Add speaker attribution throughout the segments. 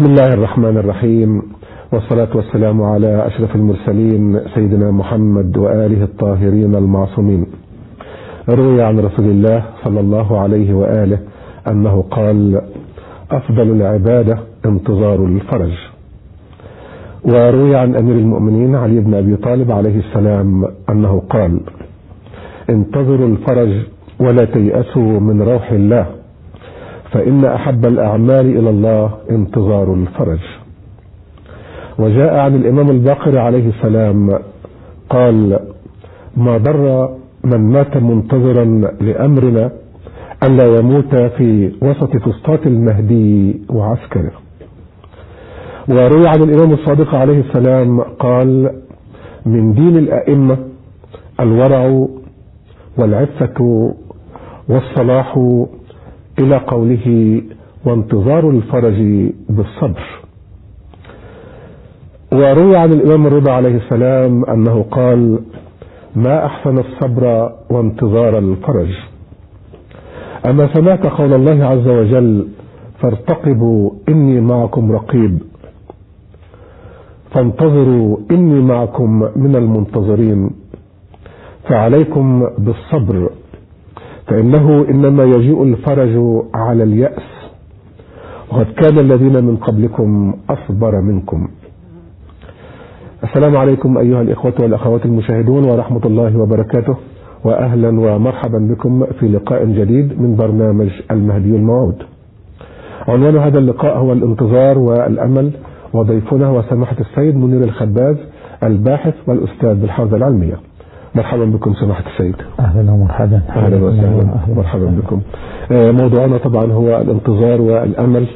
Speaker 1: بسم الله الرحمن الرحيم والصلاة والسلام على أشرف المرسلين سيدنا محمد وآله الطاهرين المعصومين. روي عن رسول الله صلى الله عليه وآله أنه قال أفضل العبادة انتظار الفرج. وروي عن أمير المؤمنين علي بن أبي طالب عليه السلام أنه قال انتظروا الفرج ولا تيأسوا من روح الله. فإن أحب الأعمال إلى الله انتظار الفرج. وجاء عن الإمام الباقر عليه السلام قال ما ضر من مات منتظرا لأمرنا ألا يموت في وسط فسطاط المهدي وعسكره. وروي عن الإمام الصادق عليه السلام قال من دين الأئمة الورع والعفة والصلاح إلى قوله وانتظار الفرج بالصبر. وروي عن الإمام الرضا عليه السلام أنه قال ما أحسن الصبر وانتظار الفرج. أما سمعت قول الله عز وجل فارتقبوا إني معكم رقيب. فانتظروا إني معكم من المنتظرين. فعليكم بالصبر فإنه إنما يجيء الفرج على اليأس. وقد كان الذين من قبلكم أصبر منكم. السلام عليكم أيها الإخوة والأخوات المشاهدون ورحمة الله وبركاته وأهلا ومرحبا بكم في لقاء جديد من برنامج المهدي الموعود. عنوان هذا اللقاء هو الانتظار والأمل وضيفنا هو سماحة السيد منير الخباز الباحث والأستاذ بالحوزة العلمية. مرحبا بكم سماحة السيد.
Speaker 2: أهلا ومرحبا.
Speaker 1: أهلا وسهلا. مرحبا بكم. موضوعنا طبعا هو الانتظار والأمل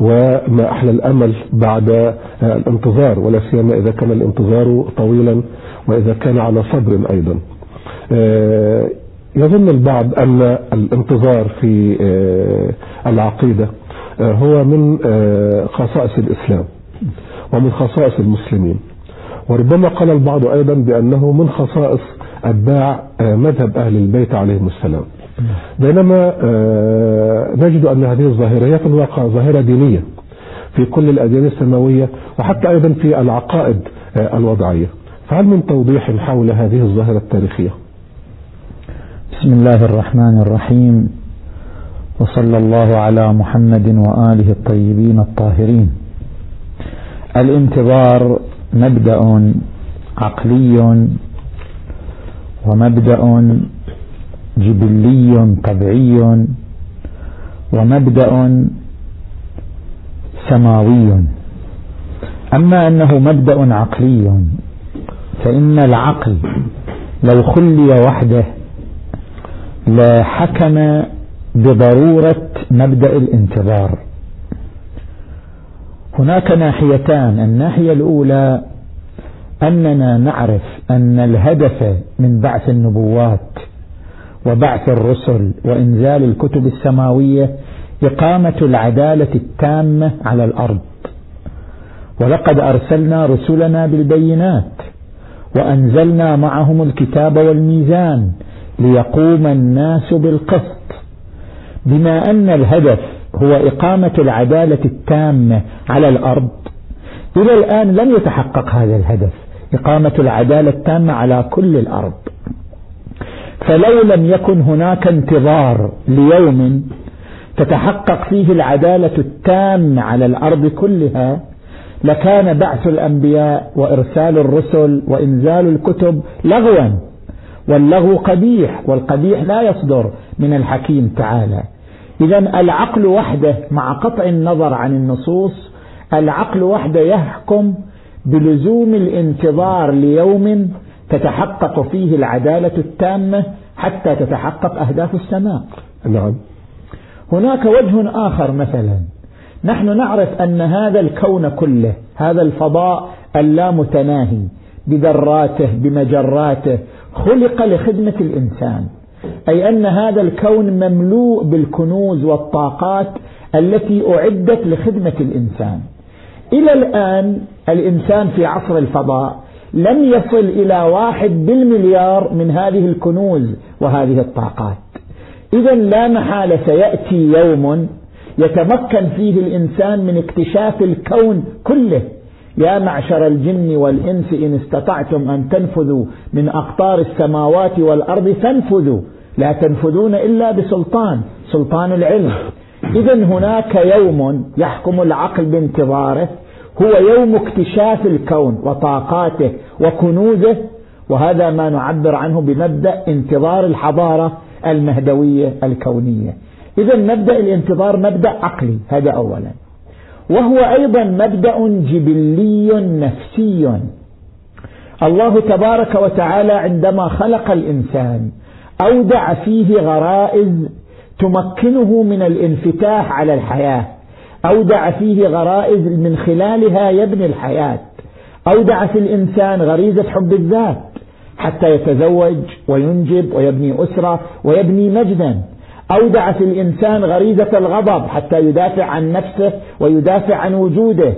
Speaker 1: وما أحلى الأمل بعد الانتظار ولا سيما إذا كان الانتظار طويلا وإذا كان على صبر أيضا. يظن البعض أن الانتظار في العقيدة هو من خصائص الإسلام ومن خصائص المسلمين. وربما قال البعض أيضا بأنه من خصائص أتباع مذهب أهل البيت عليهم السلام. بينما نجد أن هذه الظاهرة هي في الواقع ظاهرة دينية في كل الأديان السماوية وحتى أيضا في العقائد الوضعية. فهل من توضيح حول هذه الظاهرة التاريخية؟
Speaker 2: بسم الله الرحمن الرحيم. وصلى الله على محمد وآله الطيبين الطاهرين. الانتظار مبدأ عقلي ومبدأ جبلي طبيعي ومبدأ سماوي أما أنه مبدأ عقلي فإن العقل لو خلي وحده لحكم بضرورة مبدأ الانتظار. هناك ناحيتان الناحية الأولى أننا نعرف أن الهدف من بعث النبوات وبعث الرسل وإنزال الكتب السماوية إقامة العدالة التامة على الأرض. ولقد أرسلنا رسلنا بالبينات وأنزلنا معهم الكتاب والميزان ليقوم الناس بالقسط. بما أن الهدف هو إقامة العدالة التامة على الأرض إلى الآن لم يتحقق هذا الهدف. إقامة العدالة التامة على كل الأرض. فلو لم يكن هناك انتظار ليوم تتحقق فيه العدالة التامة على الأرض كلها لكان بعث الأنبياء وإرسال الرسل وإنزال الكتب لغوا واللغو قبيح والقبيح لا يصدر من الحكيم تعالى. إذا العقل وحده مع قطع النظر عن النصوص العقل وحده يحكم بلزوم الانتظار ليوم تتحقق فيه العدالة التامة حتى تتحقق أهداف السماء.
Speaker 1: نعم.
Speaker 2: هناك وجه آخر مثلا. نحن نعرف أن هذا الكون كله هذا الفضاء اللامتناهي بذراته بمجراته خلق لخدمة الإنسان. أي أن هذا الكون مملوء بالكنوز والطاقات التي أعدت لخدمة الإنسان. إلى الآن الإنسان في عصر الفضاء لم يصل إلى واحد بالمليار من هذه الكنوز وهذه الطاقات. إذا لا محالة سيأتي يوم يتمكن فيه الإنسان من اكتشاف الكون كله. يا معشر الجن والإنس إن استطعتم أن تنفذوا من أقطار السماوات والأرض فانفذوا. لا تنفذون إلا بسلطان سلطان العلم. إذا هناك يوم يحكم العقل بانتظاره هو يوم اكتشاف الكون وطاقاته وكنوزه وهذا ما نعبر عنه بمبدأ انتظار الحضارة المهدوية الكونية. إذا مبدأ الانتظار مبدأ عقلي هذا أولا. وهو أيضا مبدأ جبلي نفسي. الله تبارك وتعالى عندما خلق الإنسان أودع فيه غرائز تمكنه من الانفتاح على الحياة. أودع فيه غرائز من خلالها يبني الحياة. أودع في الإنسان غريزة حب الذات حتى يتزوج وينجب ويبني أسرة ويبني مجدا. أودع في الإنسان غريزة الغضب حتى يدافع عن نفسه ويدافع عن وجوده.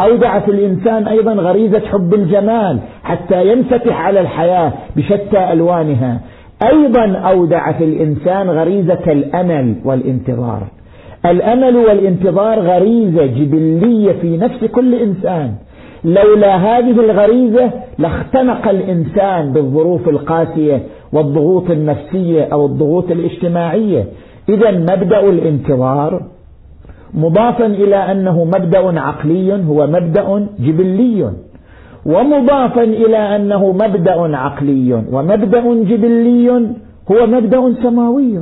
Speaker 2: أودع في الإنسان أيضا غريزة حب الجمال حتى ينفتح على الحياة بشتى ألوانها. أيضا أودع في الإنسان غريزة الأمل والانتظار. الأمل والانتظار غريزة جبلية في نفس كل إنسان. لولا هذه الغريزة لاختنق الإنسان بالظروف القاسية والضغوط النفسية أو الضغوط الاجتماعية. إذا مبدأ الانتظار مضافا إلى أنه مبدأ عقلي هو مبدأ جبلي. ومضافا إلى أنه مبدأ عقلي ومبدأ جبلي هو مبدأ سماوي.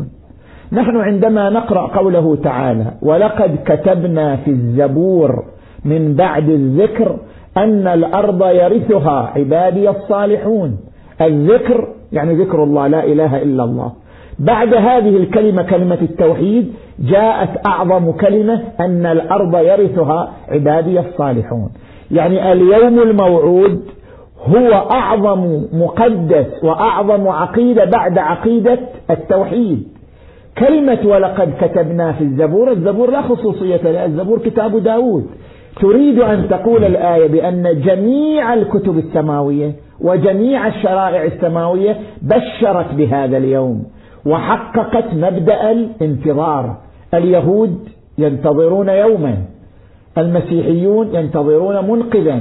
Speaker 2: نحن عندما نقرأ قوله تعالى ولقد كتبنا في الزبور من بعد الذكر أن الأرض يرثها عبادي الصالحون. الذكر يعني ذكر الله لا إله إلا الله. بعد هذه الكلمة كلمة التوحيد جاءت أعظم كلمة أن الأرض يرثها عبادي الصالحون. يعني اليوم الموعود هو أعظم مقدس وأعظم عقيدة بعد عقيدة التوحيد. كلمة ولقد كتبنا في الزبور الزبور لا خصوصية له الزبور كتاب داود. تريد أن تقول الآية بأن جميع الكتب السماوية وجميع الشرائع السماوية بشرت بهذا اليوم وحققت مبدأ الانتظار. اليهود ينتظرون يوما. المسيحيون ينتظرون منقذا.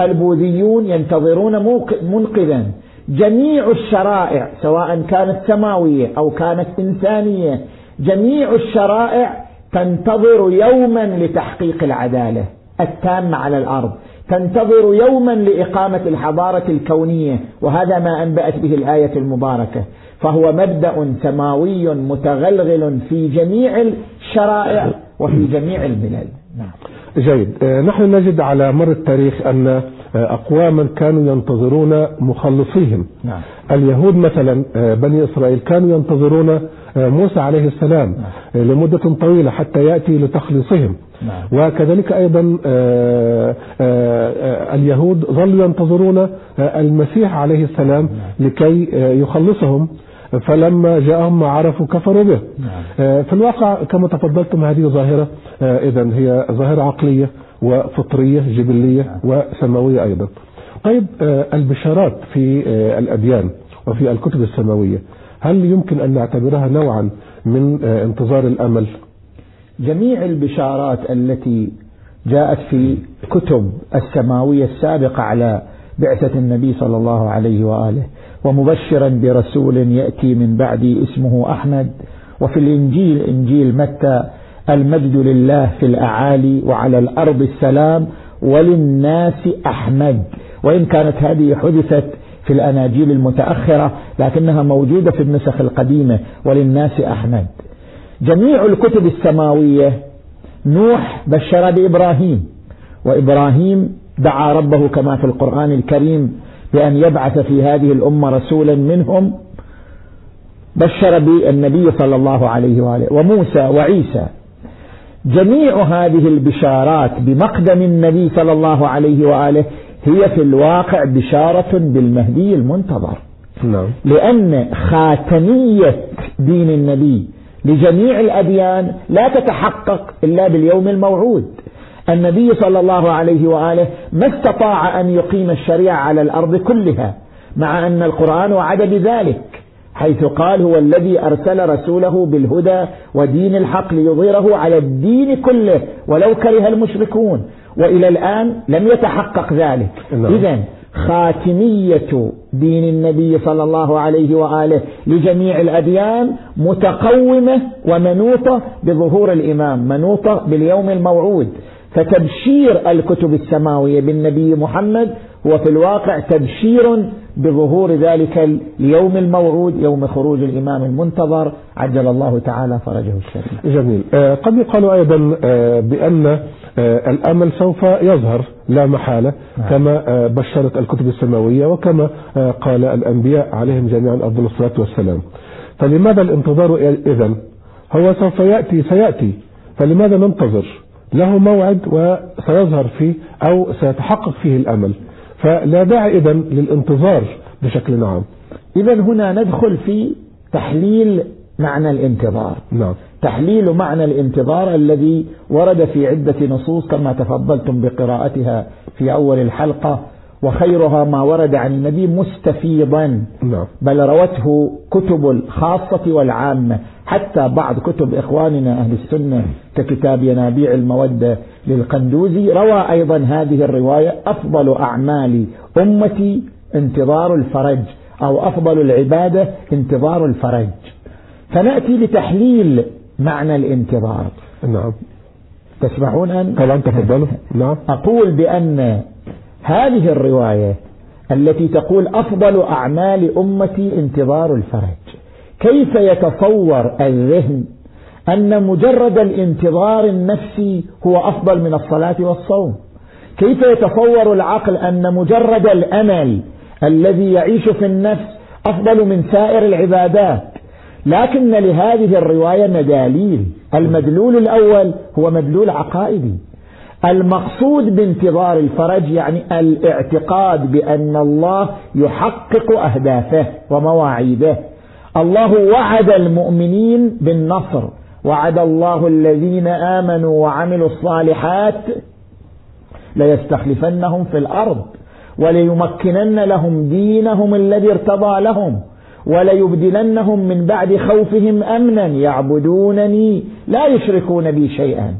Speaker 2: البوذيون ينتظرون منقذا. جميع الشرائع سواء كانت سماوية أو كانت إنسانية جميع الشرائع تنتظر يوما لتحقيق العدالة التامة على الأرض. تنتظر يوما لإقامة الحضارة الكونية وهذا ما أنبأت به الآية المباركة. فهو مبدأ سماوي متغلغل في جميع الشرائع وفي جميع الملل نعم.
Speaker 1: جيد آه، نحن نجد على مر التاريخ أن آه، أقواما كانوا ينتظرون مخلصيهم نعم. اليهود مثلا آه، بني إسرائيل كانوا ينتظرون موسى عليه السلام نعم. لمدة طويلة حتى يأتي لتخليصهم نعم. وكذلك أيضا اليهود ظلوا ينتظرون المسيح عليه السلام نعم. لكي يخلصهم فلما جاءهم ما عرفوا كفروا به نعم. آه، في الواقع كما تفضلتم هذه ظاهرة آه، إذا هي ظاهرة عقلية وفطرية جبلية نعم. وسماوية أيضا طيب آه، البشارات في الأديان وفي الكتب السماوية هل يمكن أن نعتبرها نوعا من انتظار الأمل
Speaker 2: جميع البشارات التي جاءت في كتب السماوية السابقة على بعثة النبي صلى الله عليه وآله ومبشرا برسول يأتي من بعدي اسمه أحمد. وفي الإنجيل إنجيل متى المجد لله في الأعالي وعلى الأرض السلام وللناس أحمد. وإن كانت هذه حدثت في الأناجيل المتأخرة لكنها موجودة في النسخ القديمة وللناس أحمد. جميع الكتب السماوية نوح بشر بإبراهيم. وإبراهيم دعا ربه كما في القرآن الكريم بأن يبعث في هذه الأمة رسولا منهم بشر بالنبي صلى الله عليه وآله وموسى وعيسى. جميع هذه البشارات بمقدم النبي صلى الله عليه وآله هي في الواقع بشارة بالمهدي المنتظر. نعم. لأن خاتمية دين النبي لجميع الأديان لا تتحقق إلا باليوم الموعود. النبي صلى الله عليه وآله ما استطاع أن يقيم الشريعة على الأرض كلها مع أن القرآن وعد بذلك حيث قال هو الذي أرسل رسوله بالهدى ودين الحق ليظهره على الدين كله ولو كره المشركون. وإلى الآن لم يتحقق ذلك. نعم. إذا خاتمية دين النبي صلى الله عليه وآله لجميع الأديان متقومة ومنوطة بظهور الإمام منوطة باليوم الموعود. فتبشير الكتب السماوية بالنبي محمد هو في الواقع تبشير بظهور ذلك اليوم الموعود يوم خروج الإمام المنتظر. عجل الله تعالى فرجه الشريف.
Speaker 1: جميل. آه قد يقال أيضا آه بأن آه الأمل سوف يظهر لا محالة نعم. كما بشرت الكتب السماوية وكما قال الأنبياء عليهم جميعا أفضل الصلاة والسلام. فلماذا الانتظار إذن؟ هو سوف يأتي سيأتي. فلماذا ننتظر؟ له موعد وسيظهر فيه أو سيتحقق فيه الأمل. فلا داعي إذن للانتظار بشكل عام
Speaker 2: إذا هنا ندخل في تحليل معنى الانتظار.
Speaker 1: نعم.
Speaker 2: تحليل معنى الانتظار الذي ورد في عدة نصوص كما تفضلتم بقراءتها في أول الحلقة وخيرها ما ورد عن النبي مستفيضا.
Speaker 1: نعم.
Speaker 2: بل روته كتب الخاصة والعامة. حتى بعض كتب إخواننا أهل السنة ككتاب ينابيع المودة للقندوزي روى أيضا هذه الرواية أفضل أعمال أمتي انتظار الفرج أو أفضل العبادة انتظار الفرج. فنأتي لتحليل معنى الانتظار.
Speaker 1: نعم.
Speaker 2: تسمحون أن؟
Speaker 1: طبعا تفضلوا. نعم.
Speaker 2: أقول بأن هذه الرواية التي تقول أفضل أعمال أمتي انتظار الفرج. كيف يتصور الذهن أن مجرد الانتظار النفسي هو أفضل من الصلاة والصوم؟ كيف يتصور العقل أن مجرد الأمل الذي يعيش في النفس أفضل من سائر العبادات؟ لكن لهذه الرواية مداليل. المدلول الأول هو مدلول عقائدي. المقصود بانتظار الفرج يعني الاعتقاد بأن الله يحقق أهدافه ومواعيده. الله وعد المؤمنين بالنصر. وعد الله الذين آمنوا وعملوا الصالحات ليستخلفنهم في الأرض وليمكنن لهم دينهم الذي ارتضى لهم وليبدلنهم من بعد خوفهم أمنا يعبدونني لا يشركون بي شيئا.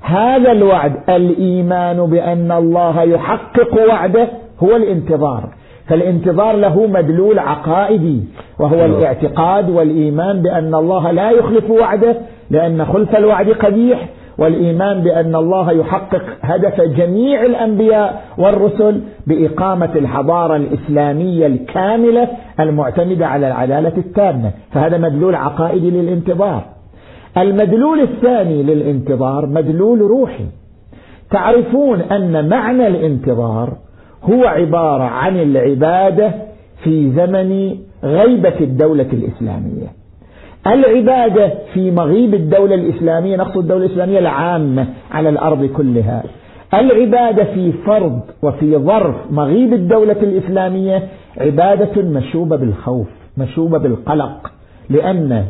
Speaker 2: هذا الوعد الإيمان بأن الله يحقق وعده هو الانتظار. فالانتظار له مدلول عقائدي وهو نعم. الاعتقاد والإيمان بأن الله لا يخلف وعده لأن خلف الوعد قبيح والإيمان بأن الله يحقق هدف جميع الأنبياء والرسل بإقامة الحضارة الإسلامية الكاملة المعتمدة على العدالة التامة. فهذا مدلول عقائدي للانتظار. المدلول الثاني للانتظار مدلول روحي. تعرفون أن معنى الانتظار هو عبارة عن العبادة في زمن غيبة الدولة الإسلامية. العبادة في مغيب الدولة الإسلامية نقصد الدولة الإسلامية العامة على الأرض كلها. العبادة في فرض وفي ظرف مغيب الدولة الإسلامية عبادة مشوبة بالخوف مشوبة بالقلق لأن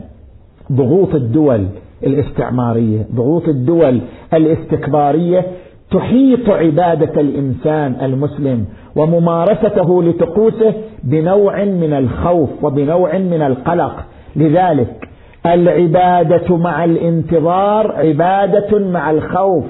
Speaker 2: ضغوط الدول الاستعمارية ضغوط الدول الاستكبارية تحيط عبادة الإنسان المسلم وممارسته لطقوسه بنوع من الخوف وبنوع من القلق. لذلك العبادة مع الانتظار عبادة مع الخوف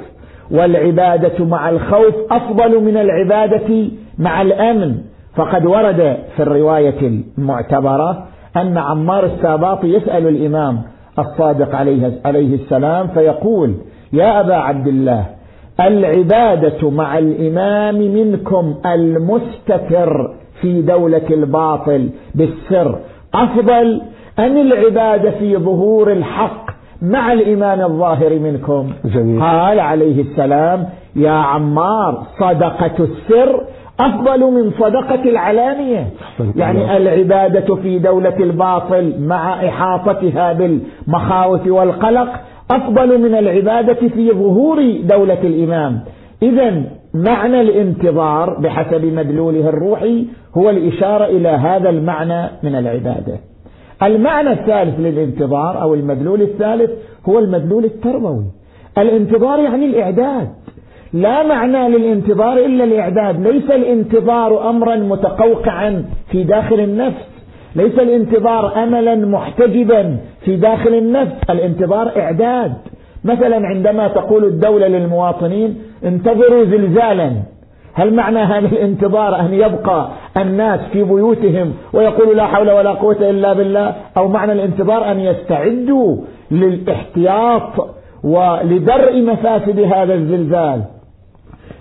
Speaker 2: والعبادة مع الخوف أفضل من العبادة مع الأمن. فقد ورد في الرواية المعتبرة أن عمار الساباطي يسأل الإمام الصادق عليه, عليه السلام فيقول يا أبا عبد الله العبادة مع الإمام منكم المستتر في دولة الباطل بالسر. أفضل أم العبادة في ظهور الحق مع الإمام الظاهر منكم.
Speaker 1: جميل.
Speaker 2: قال عليه السلام يا عمار صدقة السر أفضل من صدقة العلانية. يعني العبادة في دولة الباطل مع إحاطتها بالمخاوف والقلق أفضل من العبادة في ظهور دولة الإمام. إذا معنى الانتظار بحسب مدلوله الروحي هو الإشارة إلى هذا المعنى من العبادة. المعنى الثالث للانتظار أو المدلول الثالث هو المدلول التربوي. الانتظار يعني الإعداد. لا معنى للانتظار إلا الإعداد. ليس الانتظار أمرا متقوقعا في داخل النفس. ليس الانتظار أملا محتجبا في داخل النفس الانتظار إعداد. مثلا عندما تقول الدولة للمواطنين انتظروا زلزالا. هل معنى هذا الانتظار أن يبقى الناس في بيوتهم ويقولوا لا حول ولا قوة إلا بالله؟ أو معنى الانتظار أن يستعدوا للاحتياط ولدرء مفاسد هذا الزلزال؟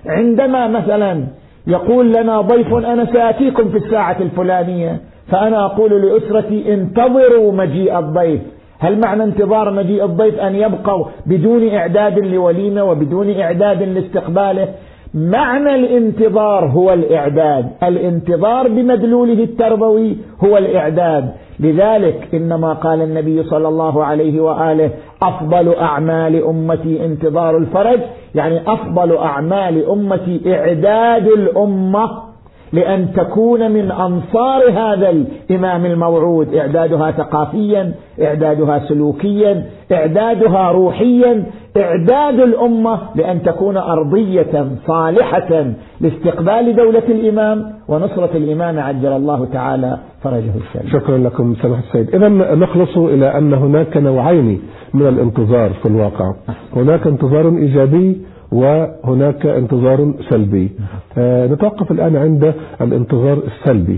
Speaker 2: عندما مثلا يقول لنا ضيف أنا سآتيكم في الساعة الفلانية. فأنا أقول لأسرتي انتظروا مجيء الضيف. هل معنى انتظار مجيء الضيف أن يبقوا بدون إعداد لوليمة وبدون إعداد لاستقباله؟ معنى الانتظار هو الإعداد. الانتظار بمدلوله التربوي هو الإعداد. لذلك إنما قال النبي صلى الله عليه وآله أفضل أعمال أمتي انتظار الفرج. يعني أفضل أعمال أمتي إعداد الأمة لأن تكون من أنصار هذا الإمام الموعود. إعدادها ثقافيا إعدادها سلوكيا إعدادها روحيا. إعداد الأمة لأن تكون أرضية صالحة لاستقبال دولة الإمام ونصرة الإمام عجل الله تعالى فرجه الشريف
Speaker 1: شكرا لكم سماحة السيد. إذا نخلص إلى أن هناك نوعين من الانتظار في الواقع. هناك انتظار إيجابي وهناك انتظار سلبي. آه نتوقف الآن عند الانتظار السلبي.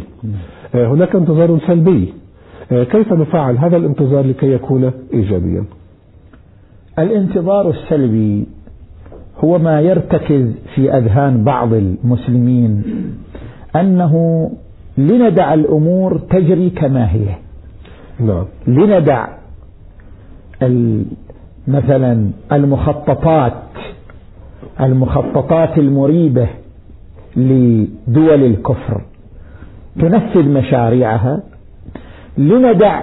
Speaker 1: آه هناك انتظار سلبي. آه كيف نفعل هذا الانتظار لكي يكون إيجابيا؟
Speaker 2: الانتظار السلبي هو ما يرتكز في أذهان بعض المسلمين أنه لندع الأمور تجري كما هي.
Speaker 1: نعم.
Speaker 2: لندع مثلا المخططات المخططات المريبة لدول الكفر. تنفذ مشاريعها. لندع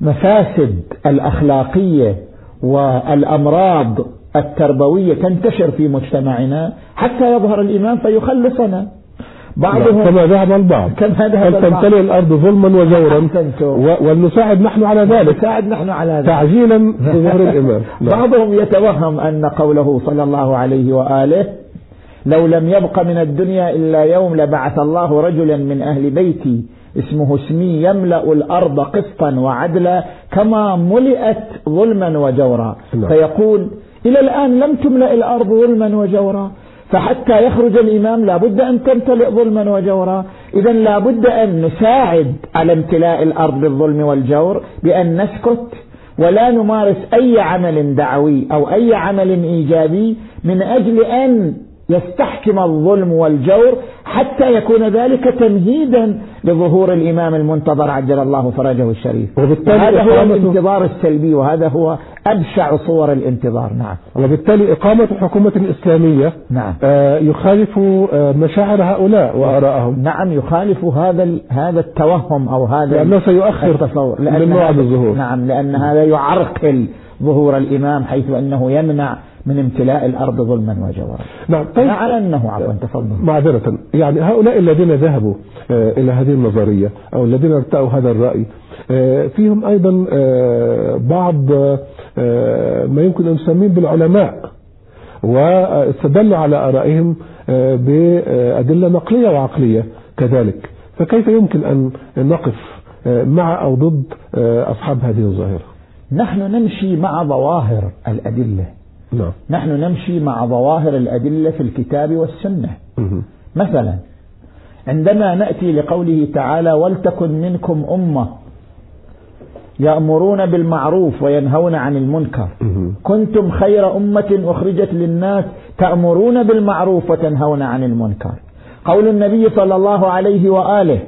Speaker 2: مفاسد الأخلاقية والأمراض التربوية تنتشر في مجتمعنا حتى يظهر الإمام فيخلصنا.
Speaker 1: بعضهم كما ذهب البعض.
Speaker 2: كما ذهب
Speaker 1: البعض. تمتلئ الأرض ظلما وجورا ولنساعد نحن على ذلك.
Speaker 2: نساعد نحن على ذلك.
Speaker 1: تعجيلا ظهور الإمام.
Speaker 2: بعضهم يتوهم أن قوله صلى الله عليه وآله لو لم يبق من الدنيا إلا يوم لبعث الله رجلا من أهل بيتي اسمه اسمي يملأ الأرض قسطا وعدلا كما ملئت ظلما وجورا. نعم. فيقول إلى الآن لم تملأ الأرض ظلما وجورا فحتى يخرج الإمام لابد أن تمتلئ ظلما وجورا. إذا لابد أن نساعد على امتلاء الأرض بالظلم والجور بأن نسكت ولا نمارس أي عمل دعوي أو أي عمل إيجابي من أجل أن يستحكم الظلم والجور حتى يكون ذلك تمهيدا لظهور الإمام المنتظر عجل الله فرجه الشريف. وبالتالي هذا هو الانتظار السلبي وهذا هو أبشع صور الانتظار. نعم.
Speaker 1: وبالتالي إقامة حكومة إسلامية
Speaker 2: نعم.
Speaker 1: آه يخالف آه مشاعر هؤلاء وآرائهم.
Speaker 2: نعم يخالف هذا هذا التوهم أو هذا
Speaker 1: لأنه سيؤخر التصور. من موعد الظهور.
Speaker 2: نعم لأن هذا يعرقل ظهور الإمام حيث أنه يمنع من امتلاء الأرض ظلما وجورا
Speaker 1: نعم طيب.
Speaker 2: على أنه عفوا تفضل.
Speaker 1: معذرة. يعني هؤلاء الذين ذهبوا آه إلى هذه النظرية أو الذين ارتأوا هذا الرأي آه فيهم أيضا آه بعض ما يمكن أن نسميه بالعلماء واستدلوا على آرائهم بأدلة نقلية وعقلية كذلك. فكيف يمكن أن نقف مع أو ضد أصحاب هذه الظاهرة؟
Speaker 2: نحن نمشي مع ظواهر الأدلة.
Speaker 1: نعم.
Speaker 2: نحن نمشي مع ظواهر الأدلة في الكتاب والسنة. مثلا عندما نأتي لقوله تعالى ولتكن منكم أمة يأمرون بالمعروف وينهون عن المنكر. كنتم خير أمة أخرجت للناس تأمرون بالمعروف وتنهون عن المنكر. قول النبي صلى الله عليه وآله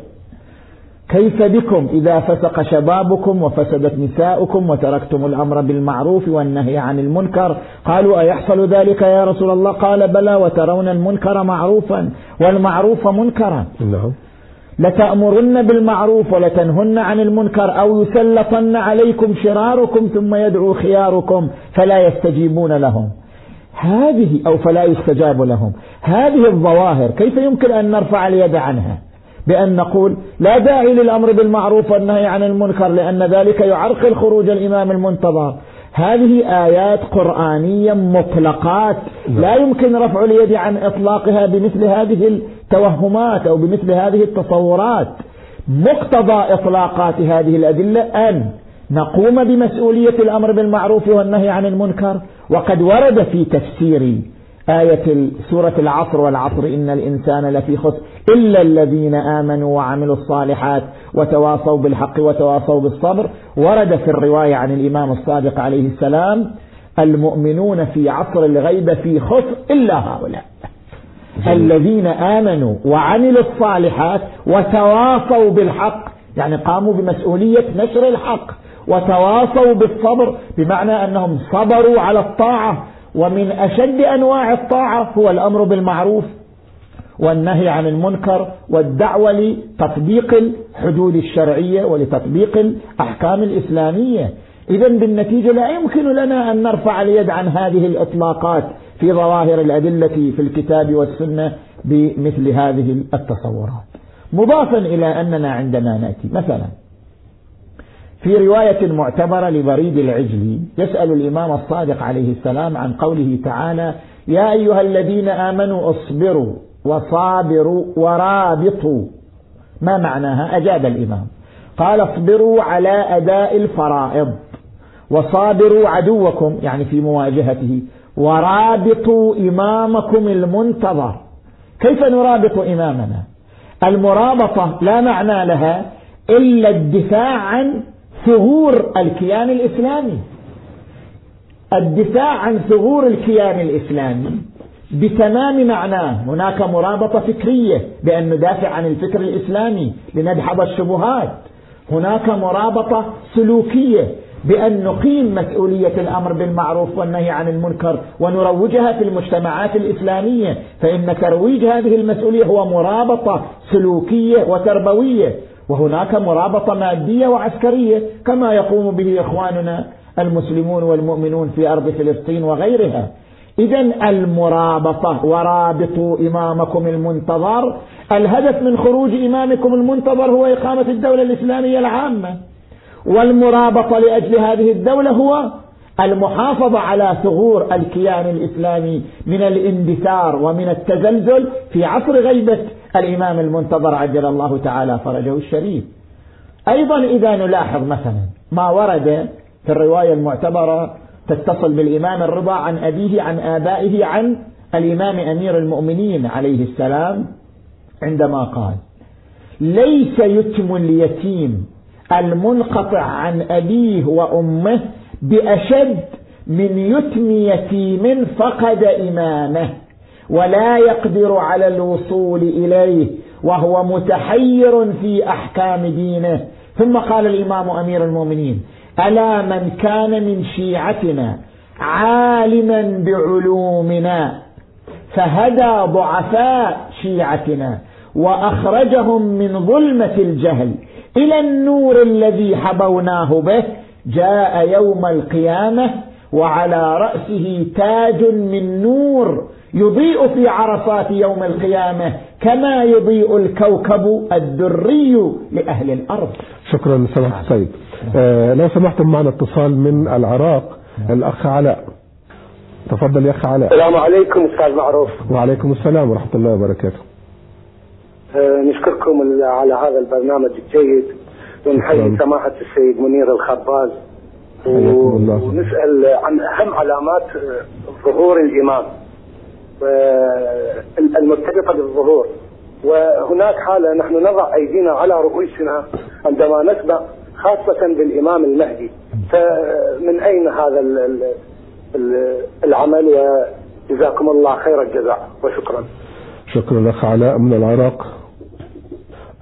Speaker 2: كيف بكم إذا فسق شبابكم وفسدت نساؤكم وتركتم الأمر بالمعروف والنهي عن المنكر؟ قالوا أيحصل ذلك يا رسول الله؟ قال بلى وترون المنكر معروفا والمعروف منكرا.
Speaker 1: نعم.
Speaker 2: لتأمرن بالمعروف ولتنهن عن المنكر أو يسلطن عليكم شراركم ثم يدعو خياركم فلا يستجيبون لهم. هذه أو فلا يستجاب لهم. هذه الظواهر كيف يمكن أن نرفع اليد عنها؟ بأن نقول لا داعي للأمر بالمعروف والنهي عن المنكر لأن ذلك يعرقل خروج الإمام المنتظر. هذه آيات قرآنية مطلقات. لا يمكن رفع اليد عن إطلاقها بمثل هذه التوهمات أو بمثل هذه التصورات. مقتضى إطلاقات هذه الأدلة أن نقوم بمسؤولية الأمر بالمعروف والنهي عن المنكر. وقد ورد في تفسير آية سورة العصر والعصر إن الإنسان لفي خسر. إلا الذين آمنوا وعملوا الصالحات وتواصوا بالحق وتواصوا بالصبر. ورد في الرواية عن الإمام الصادق عليه السلام المؤمنون في عصر الغيبة في خسر إلا هؤلاء. الذين آمنوا وعملوا الصالحات وتواصوا بالحق يعني قاموا بمسؤولية نشر الحق وتواصوا بالصبر بمعنى أنهم صبروا على الطاعة ومن أشد أنواع الطاعة هو الأمر بالمعروف والنهي عن المنكر والدعوة لتطبيق الحدود الشرعية ولتطبيق الأحكام الإسلامية. إذا بالنتيجة لا يمكن لنا أن نرفع اليد عن هذه الإطلاقات في ظواهر الأدلة في الكتاب والسنة بمثل هذه التصورات. مضافا إلى أننا عندما نأتي مثلا في رواية معتبرة لبريد العجلي يسأل الإمام الصادق عليه السلام عن قوله تعالى يا أيها الذين آمنوا اصبروا وصابروا ورابطوا. ما معناها؟ أجاب الإمام. قال اصبروا على أداء الفرائض وصابروا عدوكم يعني في مواجهته. ورابطوا إمامكم المنتظر. كيف نرابط إمامنا؟ المرابطة لا معنى لها إلا الدفاع عن ثغور الكيان الإسلامي. الدفاع عن ثغور الكيان الإسلامي بتمام معناه. هناك مرابطة فكرية بأن ندافع عن الفكر الإسلامي لندحض الشبهات. هناك مرابطة سلوكية بأن نقيم مسؤولية الأمر بالمعروف والنهي عن المنكر ونروجها في المجتمعات الإسلامية. فإن ترويج هذه المسؤولية هو مرابطة سلوكية وتربوية. وهناك مرابطة مادية وعسكرية كما يقوم به إخواننا المسلمون والمؤمنون في أرض فلسطين وغيرها. إذا المرابطة ورابطوا إمامكم المنتظر. الهدف من خروج إمامكم المنتظر هو إقامة الدولة الإسلامية العامة. والمرابطة لأجل هذه الدولة هو المحافظة على ثغور الكيان الإسلامي من الاندثار ومن التزلزل في عصر غيبة الإمام المنتظر عجل الله تعالى فرجه الشريف. أيضا إذا نلاحظ مثلا ما ورد في الرواية المعتبرة تتصل بالإمام الرضا عن أبيه عن آبائه عن الإمام أمير المؤمنين عليه السلام عندما قال ليس يتم اليتيم المنقطع عن أبيه وأمه بأشد من يتم يتيم فقد إمامه ولا يقدر على الوصول إليه وهو متحير في أحكام دينه. ثم قال الإمام أمير المؤمنين ألا من كان من شيعتنا عالما بعلومنا فهدى ضعفاء شيعتنا وأخرجهم من ظلمة الجهل إلى النور الذي حبوناه به جاء يوم القيامة وعلى رأسه تاج من نور يضيء في عرصات يوم القيامة كما يضيء الكوكب الدري لأهل الأرض.
Speaker 1: شكرا سماحة السيد آه لو سمحتم معنا اتصال من العراق الأخ علاء. تفضل يا أخ علاء.
Speaker 3: السلام عليكم أستاذ معروف.
Speaker 1: وعليكم السلام ورحمة الله وبركاته.
Speaker 3: آه نشكركم على هذا البرنامج الجيد. ونحيي سماحة السيد منير الخباز. ونسأل عن أهم علامات ظهور الإمام المرتبطة بالظهور. وهناك حالة نحن نضع أيدينا على رؤوسنا عندما نسبق خاصة بالإمام المهدي. فمن أين هذا العمل؟ وجزاكم الله خير الجزاء. وشكرا.
Speaker 1: شكرا أخ علاء من العراق.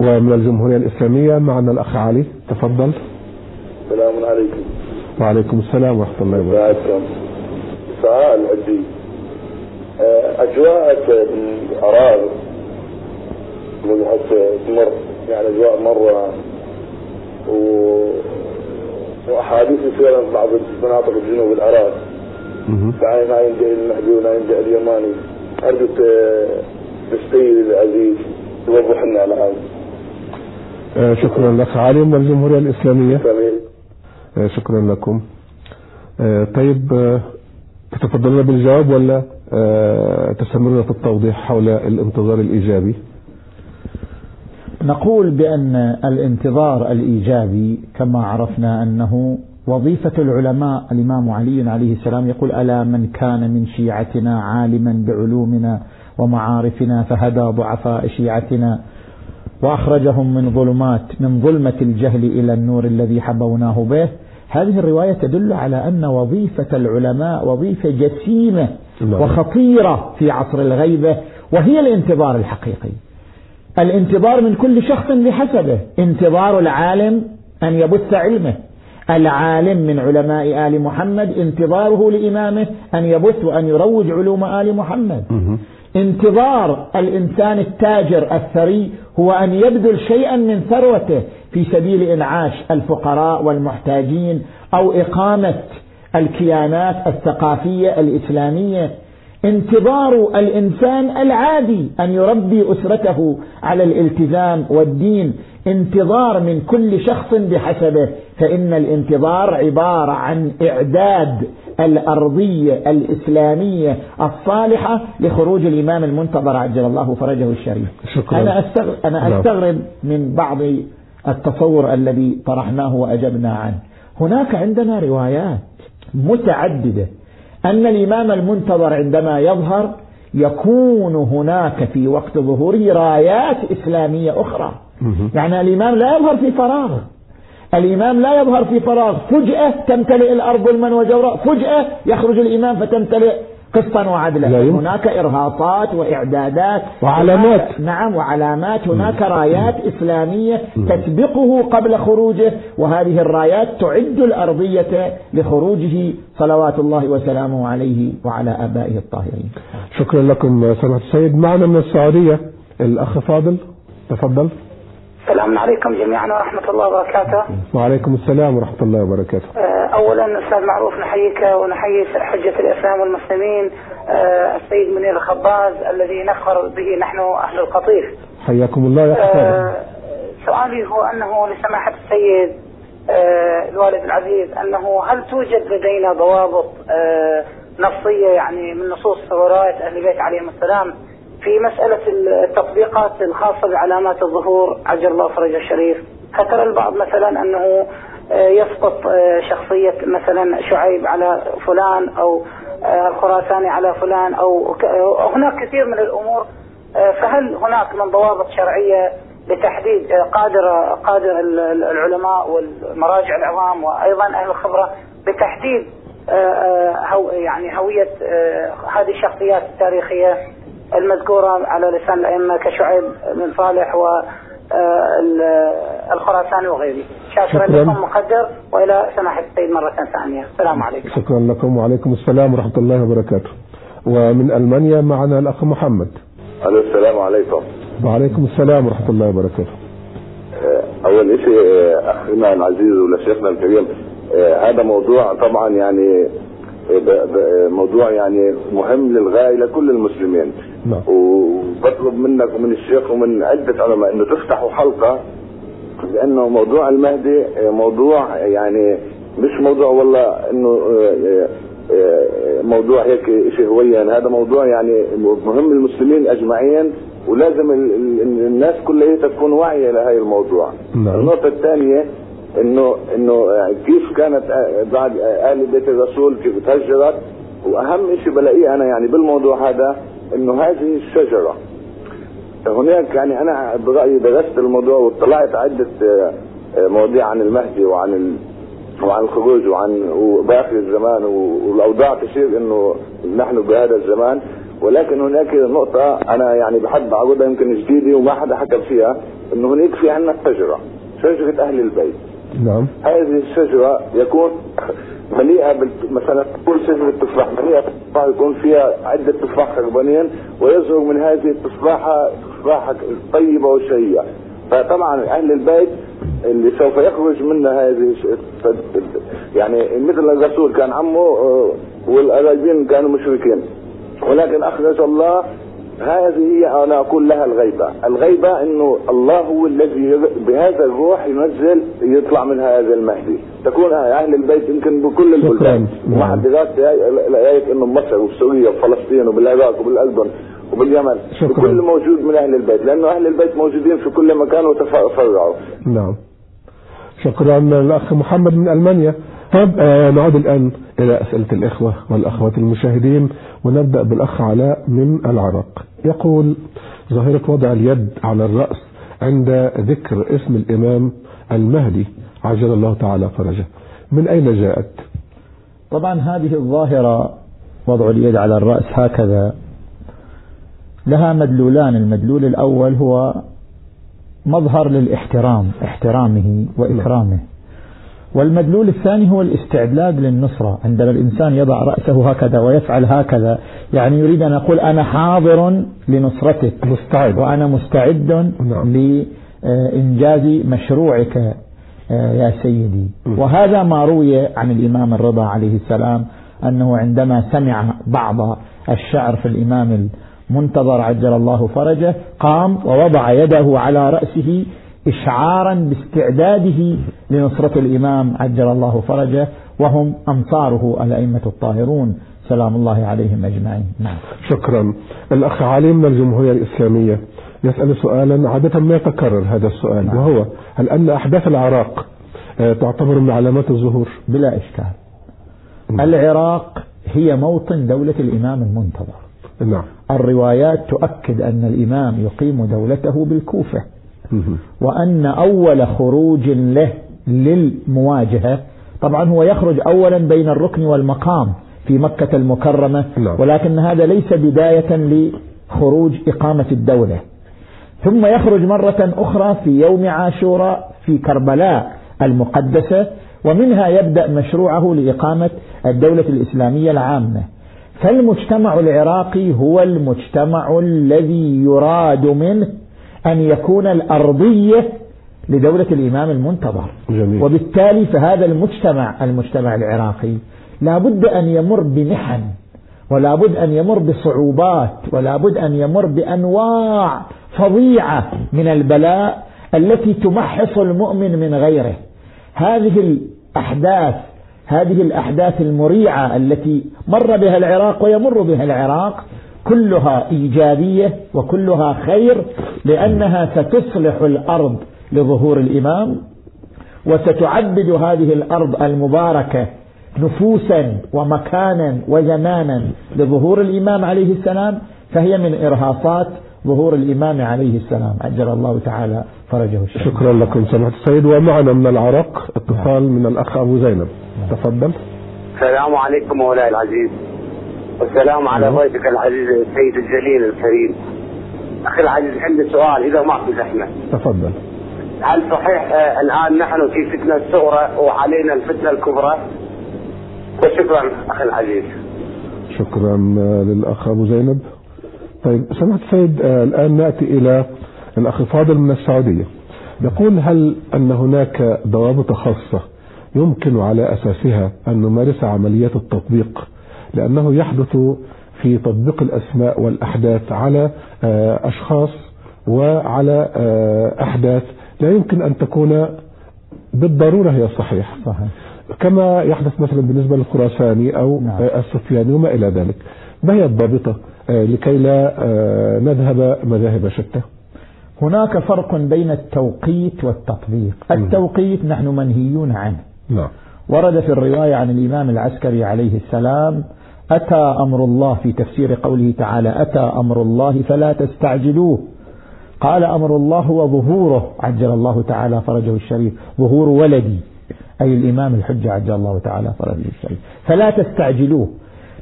Speaker 1: ومن الجمهورية الإسلامية معنا الأخ علي. تفضل.
Speaker 4: السلام عليكم.
Speaker 1: وعليكم السلام ورحمة الله وبركاته.
Speaker 4: سؤال عندي أجواء الأراضي حتى تمر يعني أجواء مرة و... وأحاديث يصير في بعض مناطق الجنوب العراق. يعني ما ينجح المهدي ولا ينجح اليماني. أرجو السيد العزيز توضح لنا على هذا
Speaker 1: آه شكرا لك. من الجمهورية الإسلامية. آه شكرا لكم. آه طيب تتفضلون بالجواب ولا تستمرون في التوضيح حول الانتظار الإيجابي؟
Speaker 2: نقول بأن الانتظار الإيجابي كما عرفنا أنه وظيفة العلماء. الإمام علي عليه السلام يقول ألا من كان من شيعتنا عالما بعلومنا ومعارفنا فهدى ضعفاء شيعتنا وأخرجهم من ظلمات من ظلمة الجهل إلى النور الذي حبوناه به. هذه الرواية تدل على أن وظيفة العلماء وظيفة جسيمة. وخطيرة في عصر الغيبة وهي الانتظار الحقيقي. الانتظار من كل شخص بحسبه. انتظار العالم أن يبث علمه. العالم من علماء آل محمد انتظاره لإمامه أن يبث وأن يروج علوم آل محمد. انتظار الإنسان التاجر الثري هو أن يبذل شيئا من ثروته في سبيل إنعاش الفقراء والمحتاجين أو إقامة الكيانات الثقافية الإسلامية انتظار الإنسان العادي أن يربي أسرته على الالتزام والدين انتظار من كل شخص بحسبه فإن الانتظار عبارة عن إعداد الأرضية الإسلامية الصالحة لخروج الإمام المنتظر عجل الله فرجه الشريف شكرا. أنا, أستغرب, أنا نعم. أستغرب من بعض التصور الذي طرحناه وأجبنا عنه هناك عندنا روايات متعددة أن الإمام المنتظر عندما يظهر يكون هناك في وقت ظهوره رايات إسلامية أخرى. يعني الإمام لا يظهر في فراغ. الإمام لا يظهر في فراغ. فجأة تمتلئ الأرض ظلما وجورا فجأة يخرج الإمام فتمتلئ قسطا وعدلا. هناك إرهاصات وإعدادات.
Speaker 1: وعلامات.
Speaker 2: نعم وعلامات. هناك رايات إسلامية تسبقه قبل خروجه وهذه الرايات تعد الأرضية لخروجه صلوات الله وسلامه عليه وعلى آبائه الطاهرين.
Speaker 1: شكرا لكم سماحة السيد. معنا من السعودية الأخ فاضل. تفضل.
Speaker 5: السلام عليكم جميعا ورحمة الله وبركاته.
Speaker 1: وعليكم السلام ورحمة الله وبركاته.
Speaker 5: آه، أولا أستاذ معروف نحييك ونحيي حجة الإسلام والمسلمين آه، السيد منير الخباز الذي نفخر به نحن أهل القطيف.
Speaker 1: حياكم الله يا
Speaker 5: أه سؤالي هو أنه لسماحة السيد أه الوالد العزيز أنه هل توجد لدينا ضوابط أه نصية يعني من نصوص رواية أهل البيت عليهم السلام؟ في مسألة التطبيقات الخاصة بعلامات الظهور عجل الله فرج الشريف. فترى البعض مثلا أنه آه، يسقط آه، شخصية مثلا شعيب على فلان أو آه، الخراساني على فلان أو هناك كثير من الأمور فهل هناك من ضوابط شرعية لتحديد قادر قادر العلماء والمراجع العظام وأيضا أهل الخبرة بتحديد يعني هوية هذه الشخصيات التاريخية؟ المذكورة على لسان الأئمة كشعيب بن صالح و آه، الخراساني وغيره. شاكرا لكم مقدر وإلى سماحة السيد مرة ثانية. السلام عليكم.
Speaker 1: شكرا لكم وعليكم السلام ورحمة الله وبركاته. ومن ألمانيا معنا الأخ محمد.
Speaker 4: ألو السلام عليكم.
Speaker 1: وعليكم السلام ورحمة الله وبركاته.
Speaker 4: آه، أول شيء آه، أخينا العزيز ولشيخنا الكريم هذا موضوع طبعا يعني موضوع يعني مهم للغاية لكل المسلمين. نعم. وبطلب منك ومن الشيخ ومن عدة علماء إنه تفتحوا حلقة لأنه موضوع المهدي موضوع يعني مش موضوع والله إنه موضوع هيك شهويا هذا موضوع يعني مهم المسلمين أجمعين ولازم الناس كلها تكون واعية لهي الموضوع نعم. النقطة الثانية إنه إنه كيف كانت بعد أهل بيت الرسول كيف تهجرت وأهم شيء بلاقيه أنا يعني بالموضوع هذا إنه هذه الشجرة. هناك يعني أنا برأيي درست الموضوع واطلعت عدة مواضيع عن المهدي وعن ال... وعن الخروج وعن باخر الزمان والأوضاع تشير إنه نحن بهذا الزمان. ولكن هناك نقطة أنا يعني بحب أعرضها يمكن جديدة وما حدا حكى فيها إنه هناك في عندنا شجرة شجرة أهل البيت.
Speaker 1: نعم.
Speaker 4: هذه الشجرة يكون مليئة بال... مثلا كل شجرة تفاح مليئة بالتفاح يكون فيها عدة تفاح خربانين ويظهر من هذه التفاحة تفاحة طيبة وشهية. فطبعا أهل البيت اللي سوف يخرج منها هذه يعني مثل الرسول كان عمه آه، والقرايبين كانوا مشركين. ولكن أخرج الله هذه هي أنا أقول لها الغيبة. الغيبة إنه الله هو الذي بهذا الروح ينزل يطلع من هذا المهدي. تكون أهل البيت يمكن بكل البلدان. مع دراسة الايات إنه مصر وسوريا وفلسطين وبالعراق وبالاردن وباليمن
Speaker 1: شكراً.
Speaker 4: وكل موجود من أهل البيت. لأنه أهل البيت موجودين في كل مكان وتفرعوا.
Speaker 1: نعم. شكرا الأخ محمد من ألمانيا. طب آه نعود الآن إلى أسئلة الإخوة والأخوات المشاهدين ونبدأ بالأخ علاء من العراق يقول ظاهرة وضع اليد على الرأس عند ذكر اسم الإمام المهدي عجل الله تعالى فرجه. من أين جاءت؟
Speaker 2: طبعا هذه الظاهرة وضع اليد على الرأس هكذا. لها مدلولان المدلول الأول هو مظهر للاحترام احترامه وإكرامه. والمدلول الثاني هو الاستعداد للنصرة عندما الإنسان يضع رأسه هكذا ويفعل هكذا يعني يريد أن يقول أنا حاضر لنصرتك
Speaker 1: مستعد
Speaker 2: وأنا مستعد
Speaker 1: نعم.
Speaker 2: لإنجاز مشروعك آه، يا سيدي. وهذا ما روي عن الإمام الرضا عليه السلام أنه عندما سمع بعض الشعر في الإمام المنتظر عجل الله فرجه قام ووضع يده على رأسه إشعارا باستعداده لنصرة الإمام عجل الله فرجه وهم أنصاره الأئمة الطاهرون. سلام الله عليهم أجمعين. نعم.
Speaker 1: شكرا. الأخ علي من الجمهورية الإسلامية يسأل سؤالا عادة ما يتكرر هذا السؤال
Speaker 2: نعم.
Speaker 1: وهو هل أن أحداث العراق آه، تعتبر من علامات الظهور؟
Speaker 2: بلا إشكال.
Speaker 1: نعم.
Speaker 2: العراق هي موطن دولة الإمام المنتظر.
Speaker 1: نعم.
Speaker 2: الروايات تؤكد أن الإمام يقيم دولته بالكوفة. وأن أول خروج له للمواجهة طبعا هو يخرج أولا بين الركن والمقام في مكة المكرمة
Speaker 1: نعم.
Speaker 2: ولكن هذا ليس بداية لخروج إقامة الدولة ثم يخرج مرة أخرى في يوم عاشوراء في كربلاء المقدسة ومنها يبدأ مشروعه لإقامة الدولة الإسلامية العامة فالمجتمع العراقي هو المجتمع الذي يراد منه أن يكون الأرضية لدولة الإمام المنتظر.
Speaker 1: جميل.
Speaker 2: وبالتالي فهذا المجتمع المجتمع العراقي لا بد أن يمر بمحن ولا بد أن يمر بصعوبات ولا بد أن يمر بأنواع فظيعة من البلاء التي تمحص المؤمن من غيره. هذه الأحداث هذه الأحداث المريعة التي مر بها العراق ويمر بها العراق كلها إيجابية وكلها خير لأنها ستصلح الأرض لظهور الإمام وستعبد هذه الأرض المباركة نفوسا ومكانا وزمانا لظهور الإمام عليه السلام فهي من إرهاصات ظهور الإمام عليه السلام. عجل الله تعالى فرجه الشريف
Speaker 1: شكرا لكم سماحة السيد. ومعنا من العراق اتصال من الأخ أبو زينب. تفضل.
Speaker 6: السلام عليكم مولاي العزيز. والسلام على ضيفك العزيز السيد الجليل الكريم. أخي العزيز عندي سؤال إذا ما في زحمة.
Speaker 1: تفضل.
Speaker 6: هل صحيح آه، الآن نحن في فتنة صغرى وعلينا الفتنة الكبرى؟ وشكرا أخي العزيز.
Speaker 1: شكرا آه، للأخ أبو زينب. طيب سمعت سيد آه، الآن نأتي إلى الأخ فاضل من السعودية. يقول هل أن هناك ضوابط خاصة يمكن على أساسها أن نمارس عمليات التطبيق؟ لأنه يحدث في تطبيق الأسماء والأحداث على آه، أشخاص وعلى آه، أحداث. لا يمكن أن تكون بالضرورة هي الصحيح
Speaker 2: صحيح.
Speaker 1: كما يحدث مثلا بالنسبة للخراساني أو
Speaker 2: نعم.
Speaker 1: آه، السفياني وما إلى ذلك. ما هي الضابطة؟ لكي لا نذهب مذاهب شتى.
Speaker 2: هناك فرق بين التوقيت والتطبيق. التوقيت نحن منهيون عنه.
Speaker 1: نعم.
Speaker 2: ورد في الرواية عن الإمام العسكري عليه السلام أتى أمر الله في تفسير قوله تعالى أتى أمر الله فلا تستعجلوه. قال أمر الله هو ظهوره عجل الله تعالى فرجه الشريف. ظهور ولدي أي الإمام الحجة عجل الله تعالى فرجه الشريف. فلا تستعجلوه.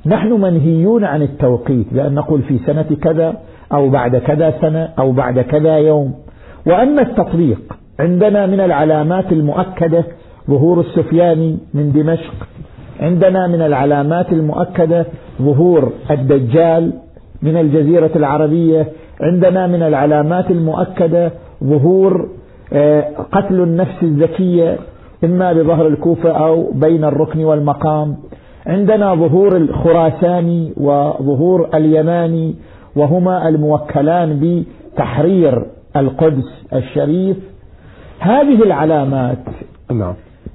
Speaker 2: نحن منهيون عن التوقيت بأن نقول في سنة كذا أو بعد كذا سنة أو بعد كذا يوم. وأما التطبيق عندنا من العلامات المؤكدة ظهور السفياني من دمشق. عندنا من العلامات المؤكدة ظهور الدجال من الجزيرة العربية. عندنا من العلامات المؤكدة ظهور آه، قتل النفس الزكية إما بظهر الكوفة أو بين الركن والمقام. عندنا ظهور الخراساني وظهور اليماني وهما الموكلان بتحرير القدس الشريف. هذه العلامات
Speaker 1: نعم.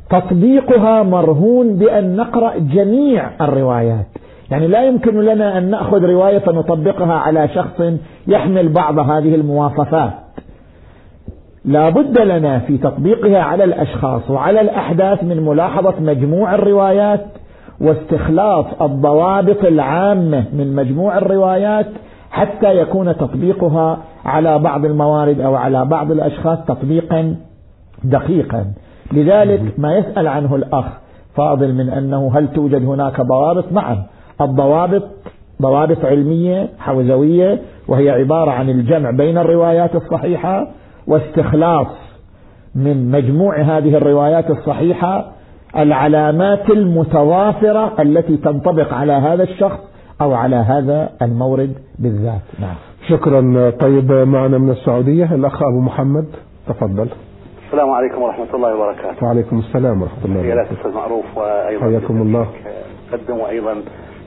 Speaker 2: تطبيقها مرهون بأن نقرأ جميع الروايات. يعني لا يمكن لنا أن نأخذ رواية فنطبقها على شخص يحمل بعض هذه المواصفات. لا بد لنا في تطبيقها على الأشخاص وعلى الأحداث من ملاحظة مجموع الروايات واستخلاص الضوابط العامة من مجموع الروايات حتى يكون تطبيقها على بعض الموارد أو على بعض الأشخاص تطبيقا دقيقا. لذلك ما يسأل عنه الأخ فاضل من أنه هل توجد هناك ضوابط؟ نعم. الضوابط ضوابط علمية حوزوية وهي عبارة عن الجمع بين الروايات الصحيحة واستخلاص من مجموع هذه الروايات الصحيحة العلامات المتوافرة التي تنطبق على هذا الشخص أو على هذا المورد بالذات. نعم.
Speaker 1: شكرا. طيب معنا من السعودية الأخ أبو محمد. تفضل.
Speaker 7: السلام عليكم ورحمة الله وبركاته.
Speaker 1: وعليكم السلام ورحمة الله وبركاته.
Speaker 7: أستاذ معروف وأيضا
Speaker 1: حياكم الله.
Speaker 7: قدم وأيضا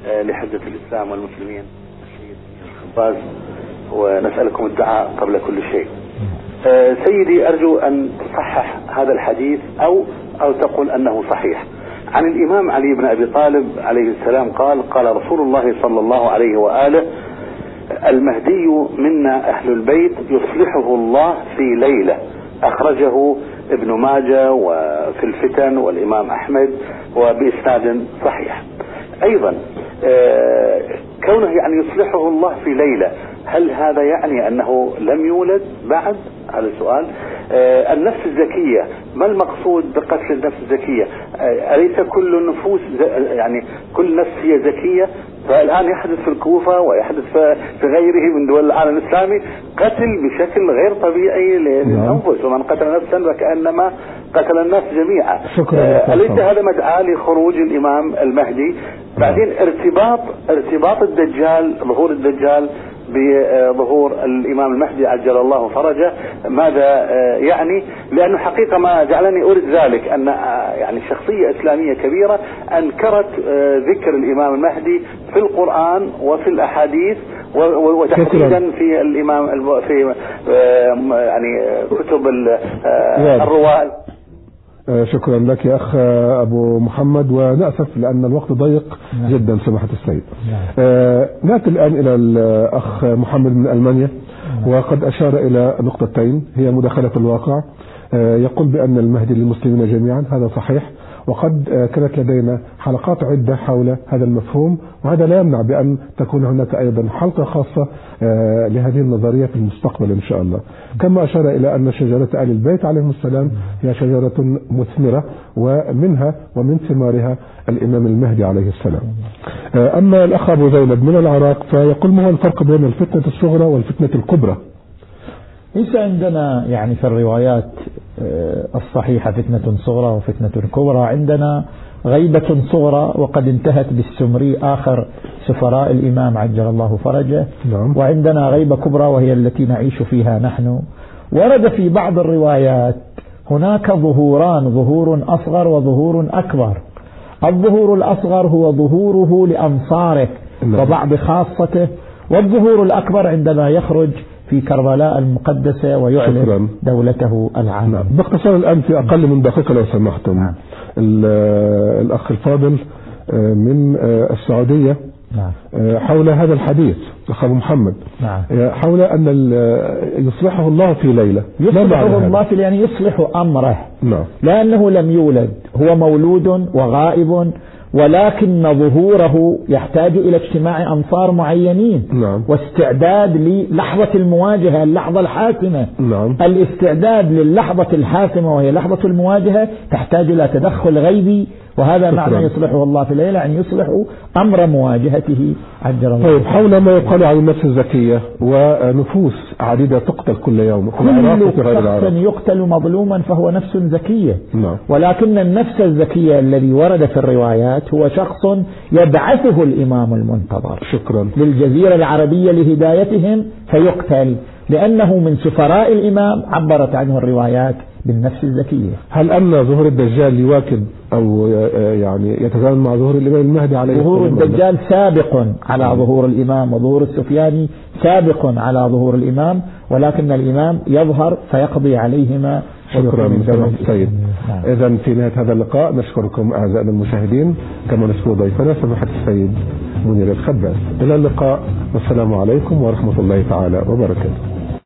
Speaker 7: آه، لحجة الإسلام والمسلمين. السيد باز ونسألكم الدعاء قبل كل شيء. آه، سيدي أرجو أن تصحح هذا الحديث أو أو تقول أنه صحيح. عن الإمام علي بن أبي طالب عليه السلام قال قال رسول الله صلى الله عليه وآله المهدي منا أهل البيت يصلحه الله في ليلة. أخرجه ابن ماجه وفي الفتن والإمام أحمد وبإسناد صحيح. أيضا آه، كونه يعني يصلحه الله في ليلة هل هذا يعني أنه لم يولد بعد؟ هذا سؤال. آه، النفس الزكية ما المقصود بقتل النفس الزكية آه، أليس كل النفوس يعني كل نفس هي زكية فالآن يحدث في الكوفة ويحدث في غيره من دول العالم الإسلامي قتل بشكل غير طبيعي للأنفس ومن قتل نفسا فكأنما قتل الناس جميعا.
Speaker 1: شكرا
Speaker 7: آه، أليس. هذا مدعاة لخروج الإمام المهدي؟ بعدين ارتباط ارتباط الدجال ظهور الدجال بظهور الإمام المهدي عجل الله فرجه. ماذا آه، يعني؟ لأنه حقيقة ما جعلني أرد ذلك أن آه، يعني شخصية إسلامية كبيرة أنكرت آه، ذكر الإمام المهدي في القرآن وفي الأحاديث وتحديدا في الإمام في يعني كتب
Speaker 1: واضح.
Speaker 7: الرواة
Speaker 1: شكرا لك يا أخ آه، أبو محمد. ونأسف لأن الوقت ضيق
Speaker 2: نعم.
Speaker 1: جدا سماحة السيد.
Speaker 2: نعم.
Speaker 1: آه، نأتي الآن إلى الأخ محمد من ألمانيا. وقد أشار إلى نقطتين هي مداخلة الواقع. آه، يقول بأن المهدي للمسلمين جميعا هذا صحيح. وقد آه، كانت لدينا حلقات عدة حول هذا المفهوم وهذا لا يمنع بأن تكون هناك أيضا حلقة خاصة آه، لهذه النظرية في المستقبل إن شاء الله. كما أشار إلى أن شجرة آل البيت عليهم السلام هي شجرة مثمرة ومنها ومن ثمارها الإمام المهدي عليه السلام. آه، أما الأخ أبو زينب من العراق فيقول ما هو الفرق بين الفتنة الصغرى والفتنة الكبرى؟
Speaker 2: ليس عندنا يعني في الروايات الصحيحة فتنة صغرى وفتنة كبرى عندنا غيبة صغرى وقد انتهت بالسمري آخر سفراء الإمام عجل الله فرجه
Speaker 1: نعم.
Speaker 2: وعندنا غيبة كبرى وهي التي نعيش فيها نحن ورد في بعض الروايات هناك ظهوران ظهور أصغر وظهور أكبر الظهور الأصغر هو ظهوره لأنصاره
Speaker 1: نعم.
Speaker 2: وبعض خاصته والظهور الأكبر عندما يخرج في كربلاء المقدسة ويعلن
Speaker 1: شكراً.
Speaker 2: دولته العامة
Speaker 1: نعم. باختصار الآن في أقل من دقيقة لو سمحتم.
Speaker 2: نعم.
Speaker 1: ال- الأخ الفاضل آه، من آه، السعودية.
Speaker 2: نعم.
Speaker 1: آه، حول هذا الحديث أخ محمد.
Speaker 2: نعم.
Speaker 1: حول أن يصلحه الله في ليلة.
Speaker 2: يصلحه؟ الله في يعني يصلح أمره.
Speaker 1: نعم.
Speaker 2: لأنه لم يولد. هو مولود وغائب. ولكن ظهوره يحتاج إلى اجتماع أنصار معينين
Speaker 1: نعم.
Speaker 2: واستعداد للحظة المواجهة اللحظة الحاسمة
Speaker 1: نعم.
Speaker 2: الاستعداد للحظة الحاسمة وهي لحظة المواجهة تحتاج إلى تدخل غيبي وهذا. معنى يصلحه الله في الليلة أن يصلح أمر مواجهته عجل الله
Speaker 1: طيب حول ما يقال عن النفس الزكية ونفوس عديدة تقتل كل يوم
Speaker 2: كل شخص يقتل مظلوما فهو نفس زكية.
Speaker 1: نعم.
Speaker 2: ولكن النفس الزكية الذي ورد في الروايات هو شخص يبعثه الإمام المنتظر.
Speaker 1: شكرا.
Speaker 2: للجزيرة العربية لهدايتهم فيقتل. لأنه من سفراء الإمام عبرت عنه الروايات بالنفس الزكية
Speaker 1: هل أن ظهور الدجال يواكب أو يعني يتزامن مع ظهور الإمام المهدي عليه
Speaker 2: ظهور؟ الدجال سابق على ظهور الإمام وظهور السفياني سابق على ظهور الإمام ولكن الإمام يظهر فيقضي عليهما
Speaker 1: شكرا سماحة
Speaker 2: دولة
Speaker 1: السيد
Speaker 2: نعم.
Speaker 1: إذا في نهاية هذا اللقاء نشكركم أعزائنا المشاهدين. كما نشكر ضيفنا سماحة السيد منير الخباز. إلى اللقاء. والسلام عليكم ورحمة الله تعالى وبركاته.